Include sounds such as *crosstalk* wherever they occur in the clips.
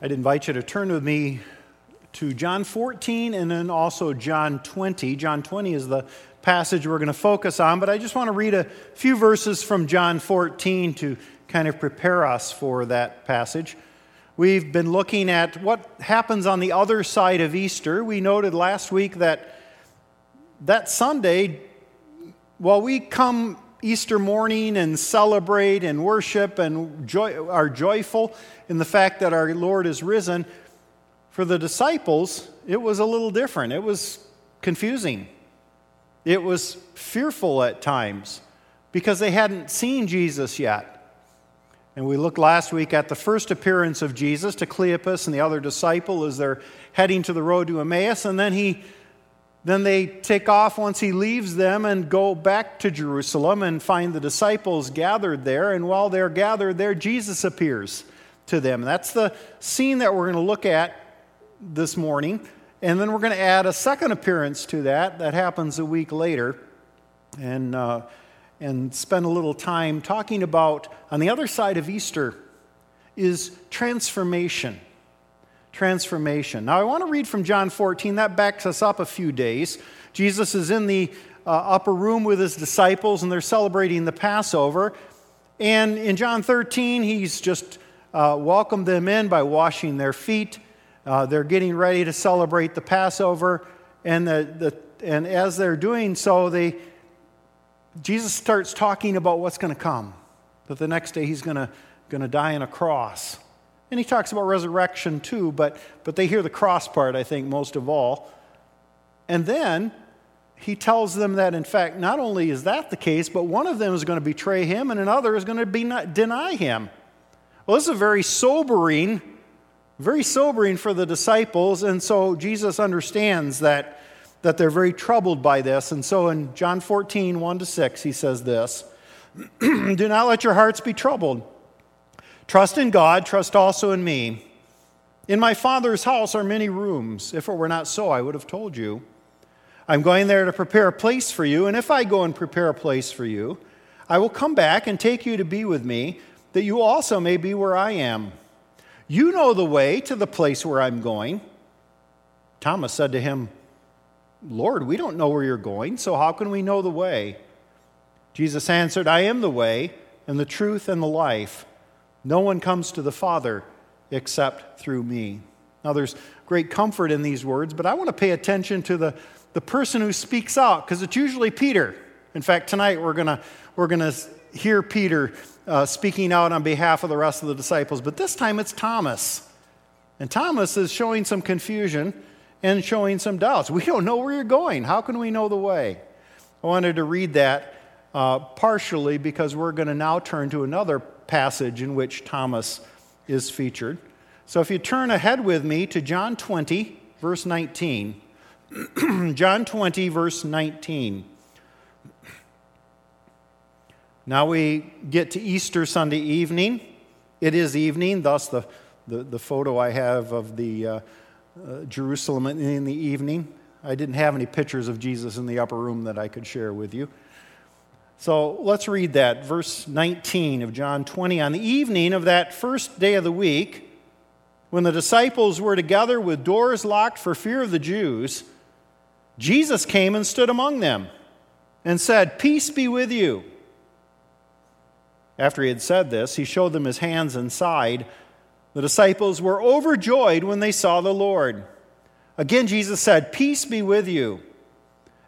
I'd invite you to turn with me to John 14 and then also John 20. John 20 is the passage we're going to focus on, but I just want to read a few verses from John 14 to kind of prepare us for that passage. We've been looking at what happens on the other side of Easter. We noted last week that that Sunday, while we come Easter morning and celebrate and worship and joy, are joyful in the fact that our Lord is risen, for the disciples, it was a little different. It was confusing. It was fearful at times because they hadn't seen Jesus yet. And we looked last week at the first appearance of Jesus to Cleopas and the other disciple as they're heading to the road to Emmaus, and then he then they take off once he leaves them and go back to Jerusalem and find the disciples gathered there. And while they're gathered there, Jesus appears to them. That's the scene that we're going to look at this morning. And then we're going to add a second appearance to that that happens a week later. And, uh, and spend a little time talking about on the other side of Easter is transformation transformation. Now, I want to read from John 14. That backs us up a few days. Jesus is in the uh, upper room with his disciples, and they're celebrating the Passover. And in John 13, he's just uh, welcomed them in by washing their feet. Uh, they're getting ready to celebrate the Passover. And, the, the, and as they're doing so, they, Jesus starts talking about what's going to come. That the next day he's going to die on a cross. And he talks about resurrection too, but, but they hear the cross part, I think, most of all. And then he tells them that, in fact, not only is that the case, but one of them is going to betray him and another is going to be deny him. Well, this is very sobering, very sobering for the disciples. And so Jesus understands that, that they're very troubled by this. And so in John 14, 1 to 6, he says this *clears throat* Do not let your hearts be troubled. Trust in God, trust also in me. In my Father's house are many rooms. If it were not so, I would have told you. I'm going there to prepare a place for you, and if I go and prepare a place for you, I will come back and take you to be with me, that you also may be where I am. You know the way to the place where I'm going. Thomas said to him, Lord, we don't know where you're going, so how can we know the way? Jesus answered, I am the way, and the truth, and the life. No one comes to the Father except through me. Now, there's great comfort in these words, but I want to pay attention to the, the person who speaks out because it's usually Peter. In fact, tonight we're going we're to hear Peter uh, speaking out on behalf of the rest of the disciples, but this time it's Thomas. And Thomas is showing some confusion and showing some doubts. We don't know where you're going. How can we know the way? I wanted to read that uh, partially because we're going to now turn to another passage in which Thomas is featured. So if you turn ahead with me to John 20, verse 19. *clears throat* John 20, verse 19. Now we get to Easter Sunday evening. It is evening, thus, the, the, the photo I have of the uh, uh, Jerusalem in the evening. I didn't have any pictures of Jesus in the upper room that I could share with you. So let's read that, verse 19 of John 20. On the evening of that first day of the week, when the disciples were together with doors locked for fear of the Jews, Jesus came and stood among them and said, Peace be with you. After he had said this, he showed them his hands and side. The disciples were overjoyed when they saw the Lord. Again, Jesus said, Peace be with you.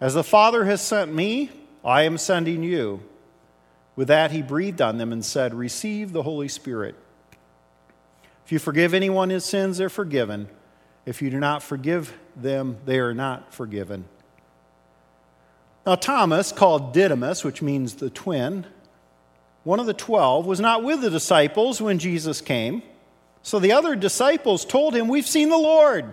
As the Father has sent me, I am sending you. With that, he breathed on them and said, Receive the Holy Spirit. If you forgive anyone his sins, they're forgiven. If you do not forgive them, they are not forgiven. Now, Thomas, called Didymus, which means the twin, one of the twelve, was not with the disciples when Jesus came. So the other disciples told him, We've seen the Lord.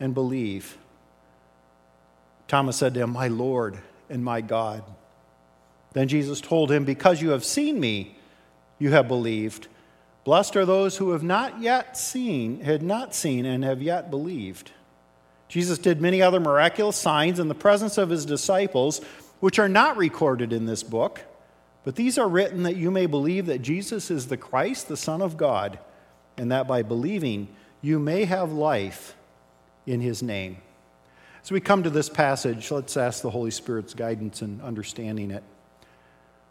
and believe. Thomas said to him, My Lord and my God. Then Jesus told him, Because you have seen me, you have believed. Blessed are those who have not yet seen, had not seen, and have yet believed. Jesus did many other miraculous signs in the presence of his disciples, which are not recorded in this book, but these are written that you may believe that Jesus is the Christ, the Son of God, and that by believing you may have life in his name. As we come to this passage, let's ask the Holy Spirit's guidance in understanding it.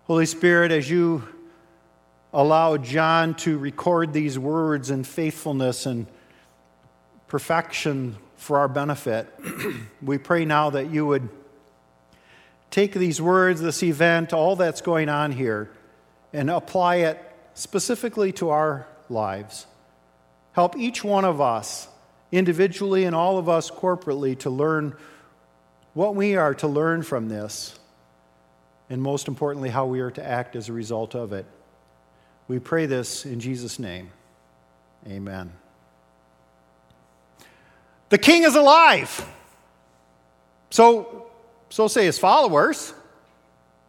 Holy Spirit, as you allow John to record these words in faithfulness and perfection for our benefit, *clears throat* we pray now that you would take these words, this event, all that's going on here, and apply it specifically to our lives. Help each one of us individually and all of us corporately to learn what we are to learn from this, and most importantly, how we are to act as a result of it. We pray this in Jesus' name. Amen. The king is alive. So, so say his followers.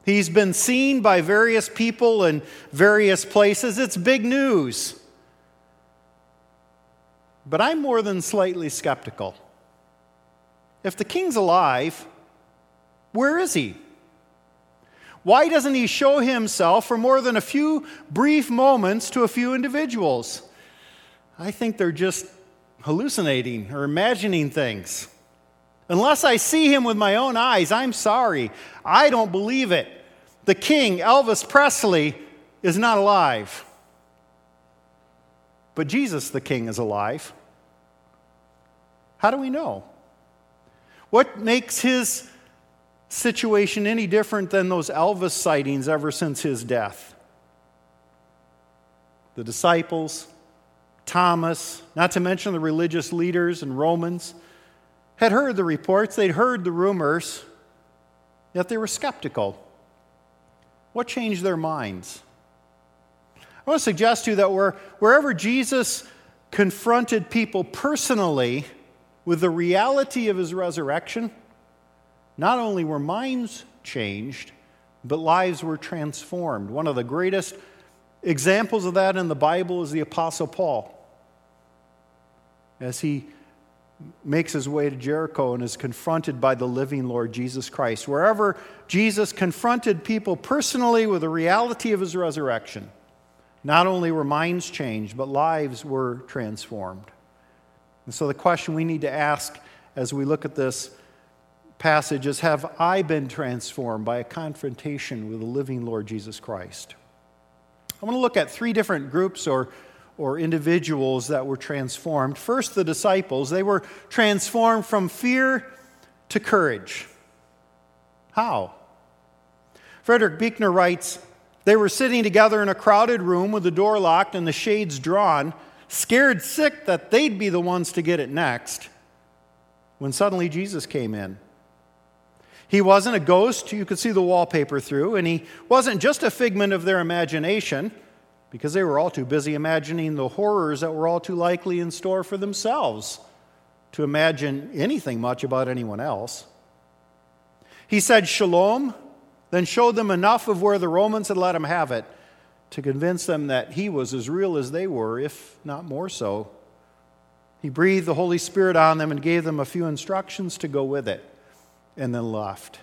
He's been seen by various people in various places. It's big news. But I'm more than slightly skeptical. If the king's alive, where is he? Why doesn't he show himself for more than a few brief moments to a few individuals? I think they're just hallucinating or imagining things. Unless I see him with my own eyes, I'm sorry. I don't believe it. The king, Elvis Presley, is not alive. But Jesus, the king, is alive. How do we know? What makes his situation any different than those Elvis sightings ever since his death? The disciples, Thomas, not to mention the religious leaders and Romans, had heard the reports, they'd heard the rumors, yet they were skeptical. What changed their minds? I want to suggest to you that where, wherever Jesus confronted people personally with the reality of his resurrection, not only were minds changed, but lives were transformed. One of the greatest examples of that in the Bible is the Apostle Paul as he makes his way to Jericho and is confronted by the living Lord Jesus Christ. Wherever Jesus confronted people personally with the reality of his resurrection, not only were minds changed, but lives were transformed. And so the question we need to ask as we look at this passage is Have I been transformed by a confrontation with the living Lord Jesus Christ? I want to look at three different groups or or individuals that were transformed. First, the disciples, they were transformed from fear to courage. How? Frederick Buechner writes They were sitting together in a crowded room with the door locked and the shades drawn, scared sick that they'd be the ones to get it next, when suddenly Jesus came in. He wasn't a ghost you could see the wallpaper through, and he wasn't just a figment of their imagination because they were all too busy imagining the horrors that were all too likely in store for themselves to imagine anything much about anyone else. He said shalom, then showed them enough of where the Romans had let him have it to convince them that he was as real as they were, if not more so. He breathed the Holy Spirit on them and gave them a few instructions to go with it, and then left.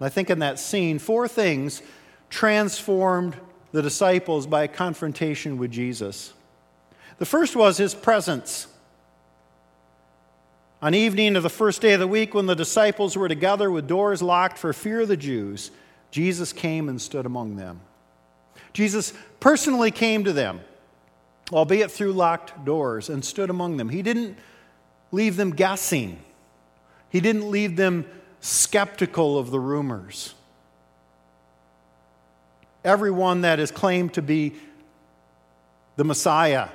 I think in that scene, four things transformed the disciples by confrontation with Jesus. The first was his presence. On evening of the first day of the week, when the disciples were together with doors locked for fear of the Jews, Jesus came and stood among them. Jesus personally came to them, albeit through locked doors, and stood among them. He didn't leave them guessing, he didn't leave them skeptical of the rumors everyone that is claimed to be the Messiah,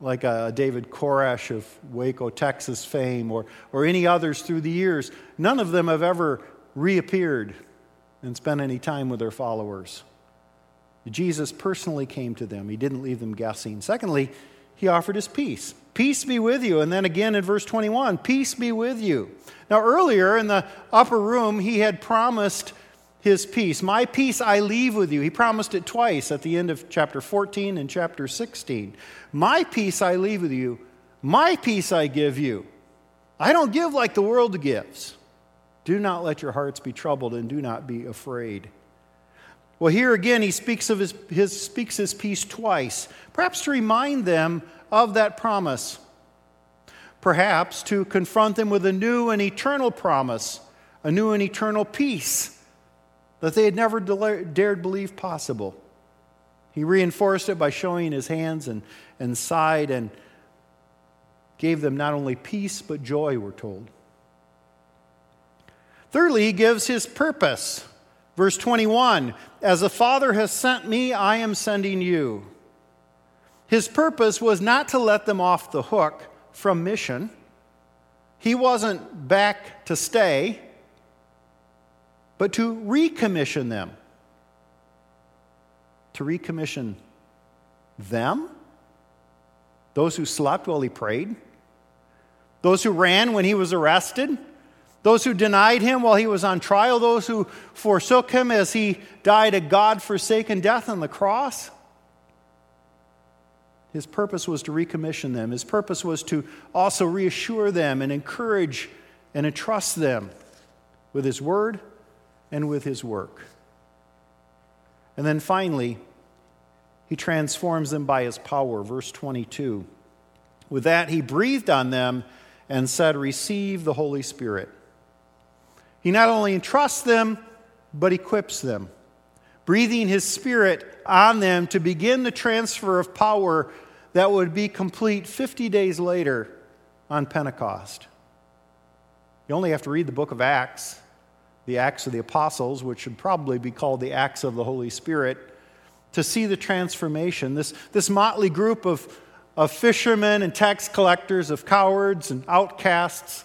like uh, David Koresh of Waco, Texas fame, or, or any others through the years, none of them have ever reappeared and spent any time with their followers. Jesus personally came to them, he didn't leave them guessing. Secondly, he offered his peace. Peace be with you. And then again in verse 21, peace be with you. Now, earlier in the upper room, he had promised his peace. My peace I leave with you. He promised it twice at the end of chapter 14 and chapter 16. My peace I leave with you. My peace I give you. I don't give like the world gives. Do not let your hearts be troubled and do not be afraid. Well, here again, he speaks, of his, his, speaks his peace twice, perhaps to remind them of that promise, perhaps to confront them with a new and eternal promise, a new and eternal peace that they had never dared believe possible. He reinforced it by showing his hands and, and side and gave them not only peace but joy, we're told. Thirdly, he gives his purpose. Verse 21 As the Father has sent me, I am sending you. His purpose was not to let them off the hook from mission. He wasn't back to stay, but to recommission them. To recommission them? Those who slept while he prayed? Those who ran when he was arrested? Those who denied him while he was on trial, those who forsook him as he died a God forsaken death on the cross. His purpose was to recommission them. His purpose was to also reassure them and encourage and entrust them with his word and with his work. And then finally, he transforms them by his power. Verse 22. With that, he breathed on them and said, Receive the Holy Spirit. He not only entrusts them, but equips them, breathing his spirit on them to begin the transfer of power that would be complete 50 days later on Pentecost. You only have to read the book of Acts, the Acts of the Apostles, which should probably be called the Acts of the Holy Spirit, to see the transformation. This, this motley group of, of fishermen and tax collectors, of cowards and outcasts,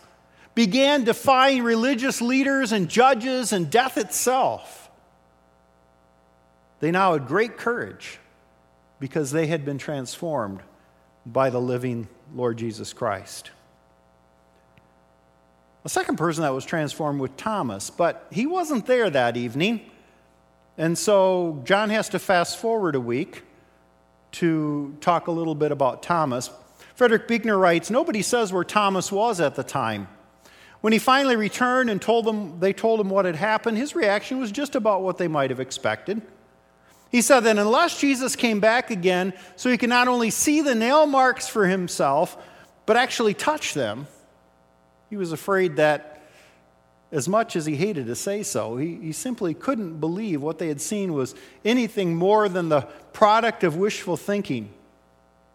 began defying religious leaders and judges and death itself. They now had great courage because they had been transformed by the living Lord Jesus Christ. The second person that was transformed was Thomas, but he wasn't there that evening. And so John has to fast forward a week to talk a little bit about Thomas. Frederick Buechner writes Nobody says where Thomas was at the time. When he finally returned and told them, they told him what had happened, his reaction was just about what they might have expected. He said that unless Jesus came back again so he could not only see the nail marks for himself, but actually touch them, he was afraid that, as much as he hated to say so, he, he simply couldn't believe what they had seen was anything more than the product of wishful thinking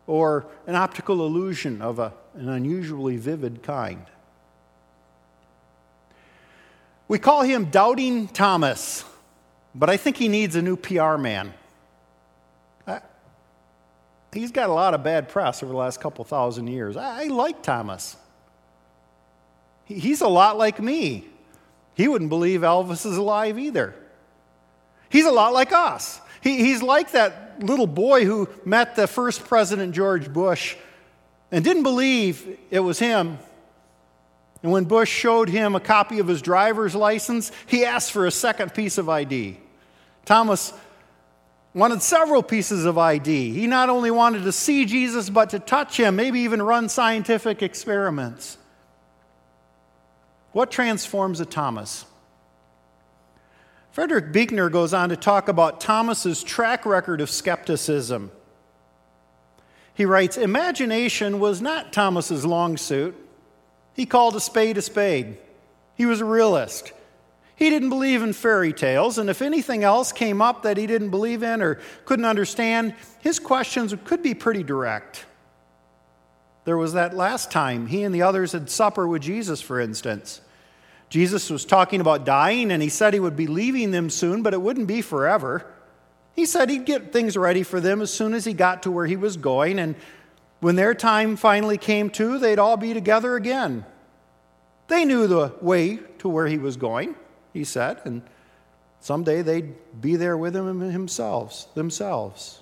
or an optical illusion of a, an unusually vivid kind. We call him Doubting Thomas, but I think he needs a new PR man. he's got a lot of bad press over the last couple thousand years. I, I like Thomas. He, he's a lot like me. He wouldn't believe Elvis is alive either. He's a lot like us. He, he's like that little boy who met the first President George Bush and didn't believe it was him and when Bush showed him a copy of his driver's license, he asked for a second piece of ID. Thomas wanted several pieces of ID. He not only wanted to see Jesus, but to touch him, maybe even run scientific experiments. What transforms a Thomas? Frederick Buechner goes on to talk about Thomas's track record of skepticism. He writes, Imagination was not Thomas's long suit. He called a spade a spade. He was a realist. He didn't believe in fairy tales, and if anything else came up that he didn't believe in or couldn't understand, his questions could be pretty direct. There was that last time he and the others had supper with Jesus, for instance. Jesus was talking about dying, and he said he would be leaving them soon, but it wouldn't be forever. He said he'd get things ready for them as soon as he got to where he was going, and when their time finally came to, they'd all be together again. They knew the way to where he was going, he said, and Someday they'd be there with him themselves, themselves.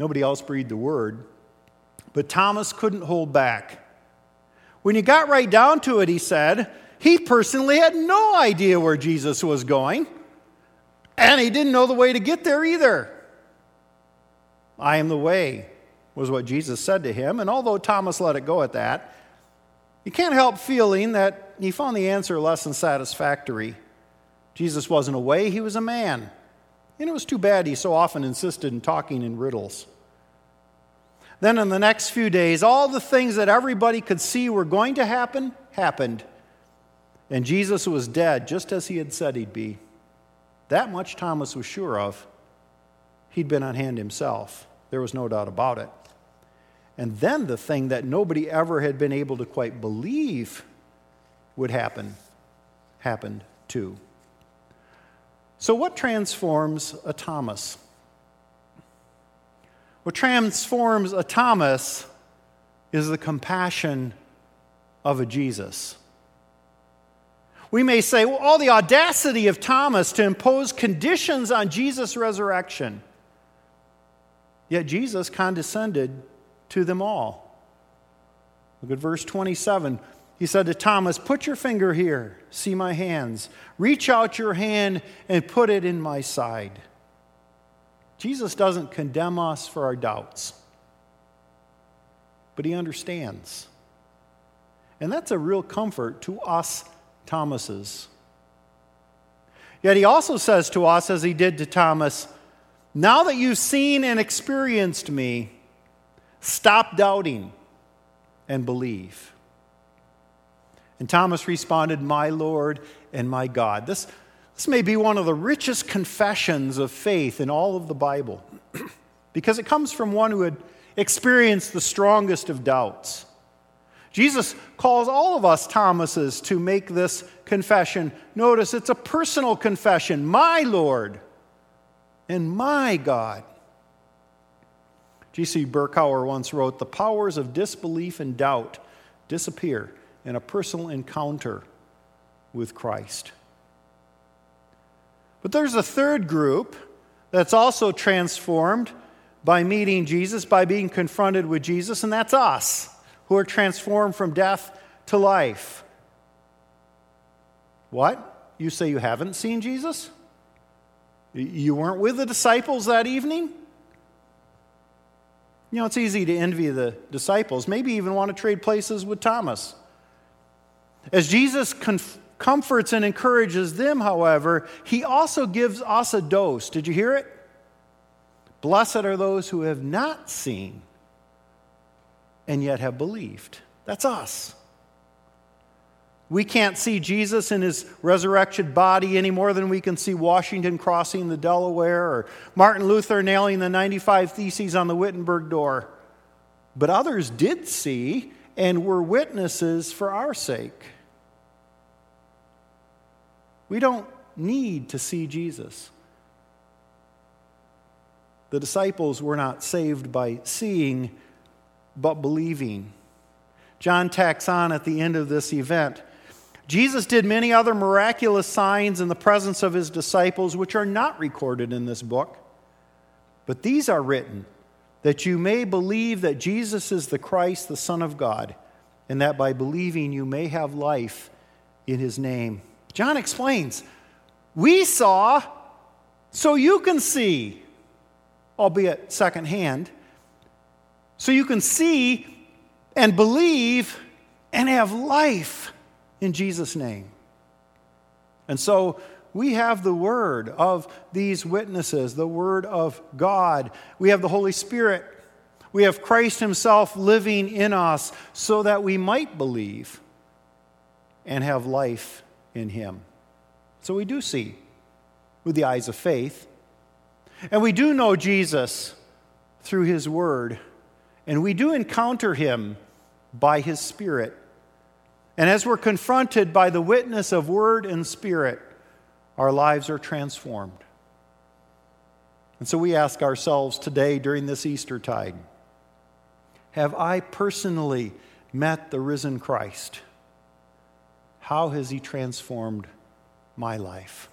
Nobody else breathed the word, but Thomas couldn't hold back. When you got right down to it, he said, he personally had no idea where Jesus was going, and he didn't know the way to get there either. I am the way, was what Jesus said to him, and although Thomas let it go at that, you can't help feeling that he found the answer less than satisfactory. Jesus wasn't a way, he was a man. And it was too bad he so often insisted in talking in riddles. Then, in the next few days, all the things that everybody could see were going to happen happened. And Jesus was dead, just as he had said he'd be. That much Thomas was sure of. He'd been on hand himself. There was no doubt about it. And then the thing that nobody ever had been able to quite believe would happen happened too. So, what transforms a Thomas? What transforms a Thomas is the compassion of a Jesus. We may say, well, all the audacity of Thomas to impose conditions on Jesus' resurrection. Yet Jesus condescended to them all. Look at verse 27. He said to Thomas, Put your finger here, see my hands. Reach out your hand and put it in my side. Jesus doesn't condemn us for our doubts, but he understands. And that's a real comfort to us, Thomases. Yet he also says to us, as he did to Thomas, Now that you've seen and experienced me, stop doubting and believe. And Thomas responded, My Lord and my God. This, this may be one of the richest confessions of faith in all of the Bible *clears throat* because it comes from one who had experienced the strongest of doubts. Jesus calls all of us Thomases to make this confession. Notice it's a personal confession, my Lord and my God. G.C. Berkouwer once wrote The powers of disbelief and doubt disappear in a personal encounter with Christ. But there's a third group that's also transformed by meeting Jesus, by being confronted with Jesus, and that's us, who are transformed from death to life. What? You say you haven't seen Jesus? You weren't with the disciples that evening? You know, it's easy to envy the disciples, maybe even want to trade places with Thomas. As Jesus conf- comforts and encourages them, however, he also gives us a dose. Did you hear it? Blessed are those who have not seen and yet have believed. That's us. We can't see Jesus in his resurrected body any more than we can see Washington crossing the Delaware or Martin Luther nailing the 95 Theses on the Wittenberg door. But others did see and were witnesses for our sake. We don't need to see Jesus. The disciples were not saved by seeing, but believing. John tacks on at the end of this event Jesus did many other miraculous signs in the presence of his disciples, which are not recorded in this book. But these are written that you may believe that Jesus is the Christ, the Son of God, and that by believing you may have life in his name. John explains We saw, so you can see, albeit secondhand, so you can see and believe and have life in Jesus' name. And so we have the word of these witnesses, the word of God. We have the Holy Spirit. We have Christ Himself living in us so that we might believe and have life in Him. So we do see with the eyes of faith. And we do know Jesus through His Word. And we do encounter Him by His Spirit. And as we're confronted by the witness of Word and Spirit, our lives are transformed. And so we ask ourselves today during this Easter tide Have I personally met the risen Christ? How has he transformed my life?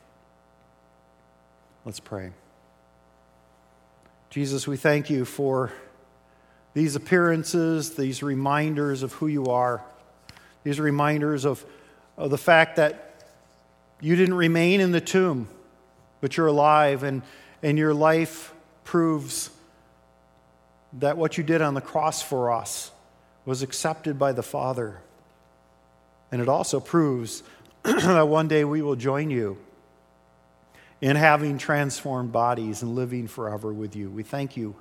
Let's pray. Jesus, we thank you for these appearances, these reminders of who you are, these reminders of, of the fact that you didn't remain in the tomb, but you're alive, and, and your life proves that what you did on the cross for us was accepted by the Father. And it also proves *clears throat* that one day we will join you in having transformed bodies and living forever with you. We thank you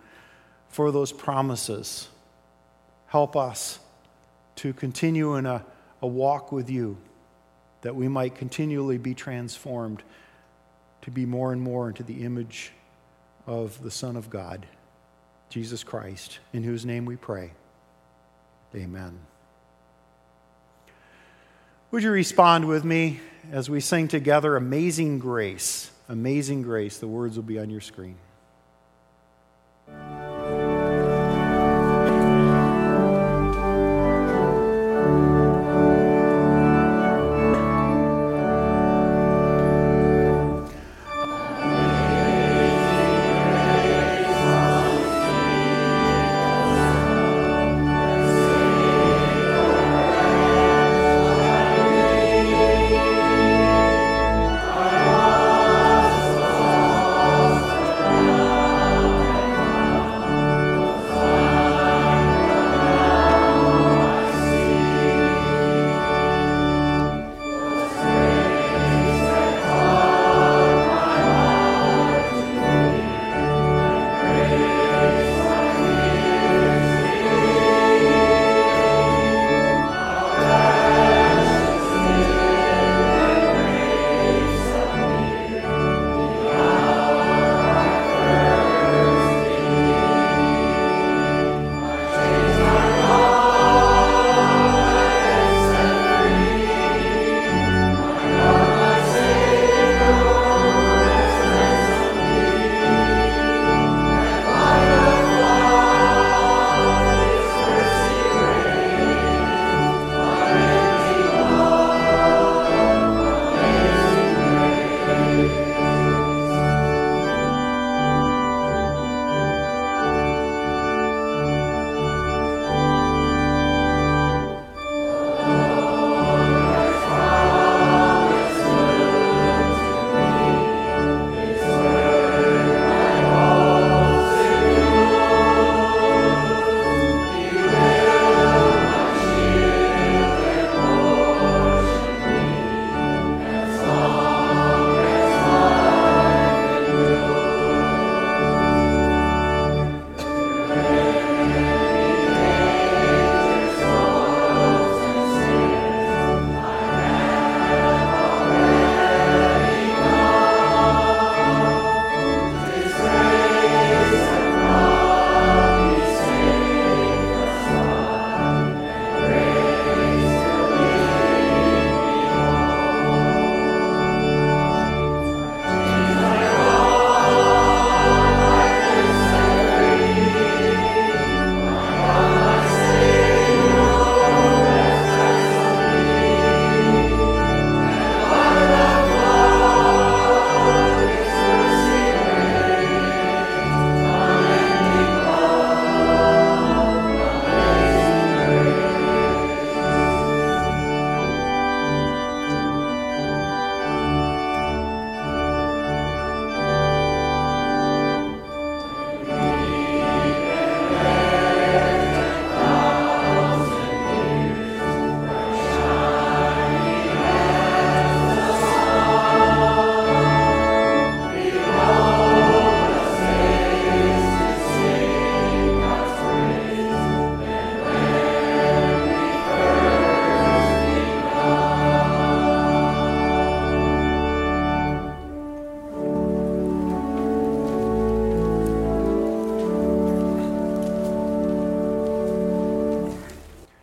for those promises. Help us to continue in a, a walk with you, that we might continually be transformed to be more and more into the image of the Son of God, Jesus Christ, in whose name we pray. Amen. Would you respond with me as we sing together Amazing Grace? Amazing Grace. The words will be on your screen.